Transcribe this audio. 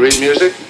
read music?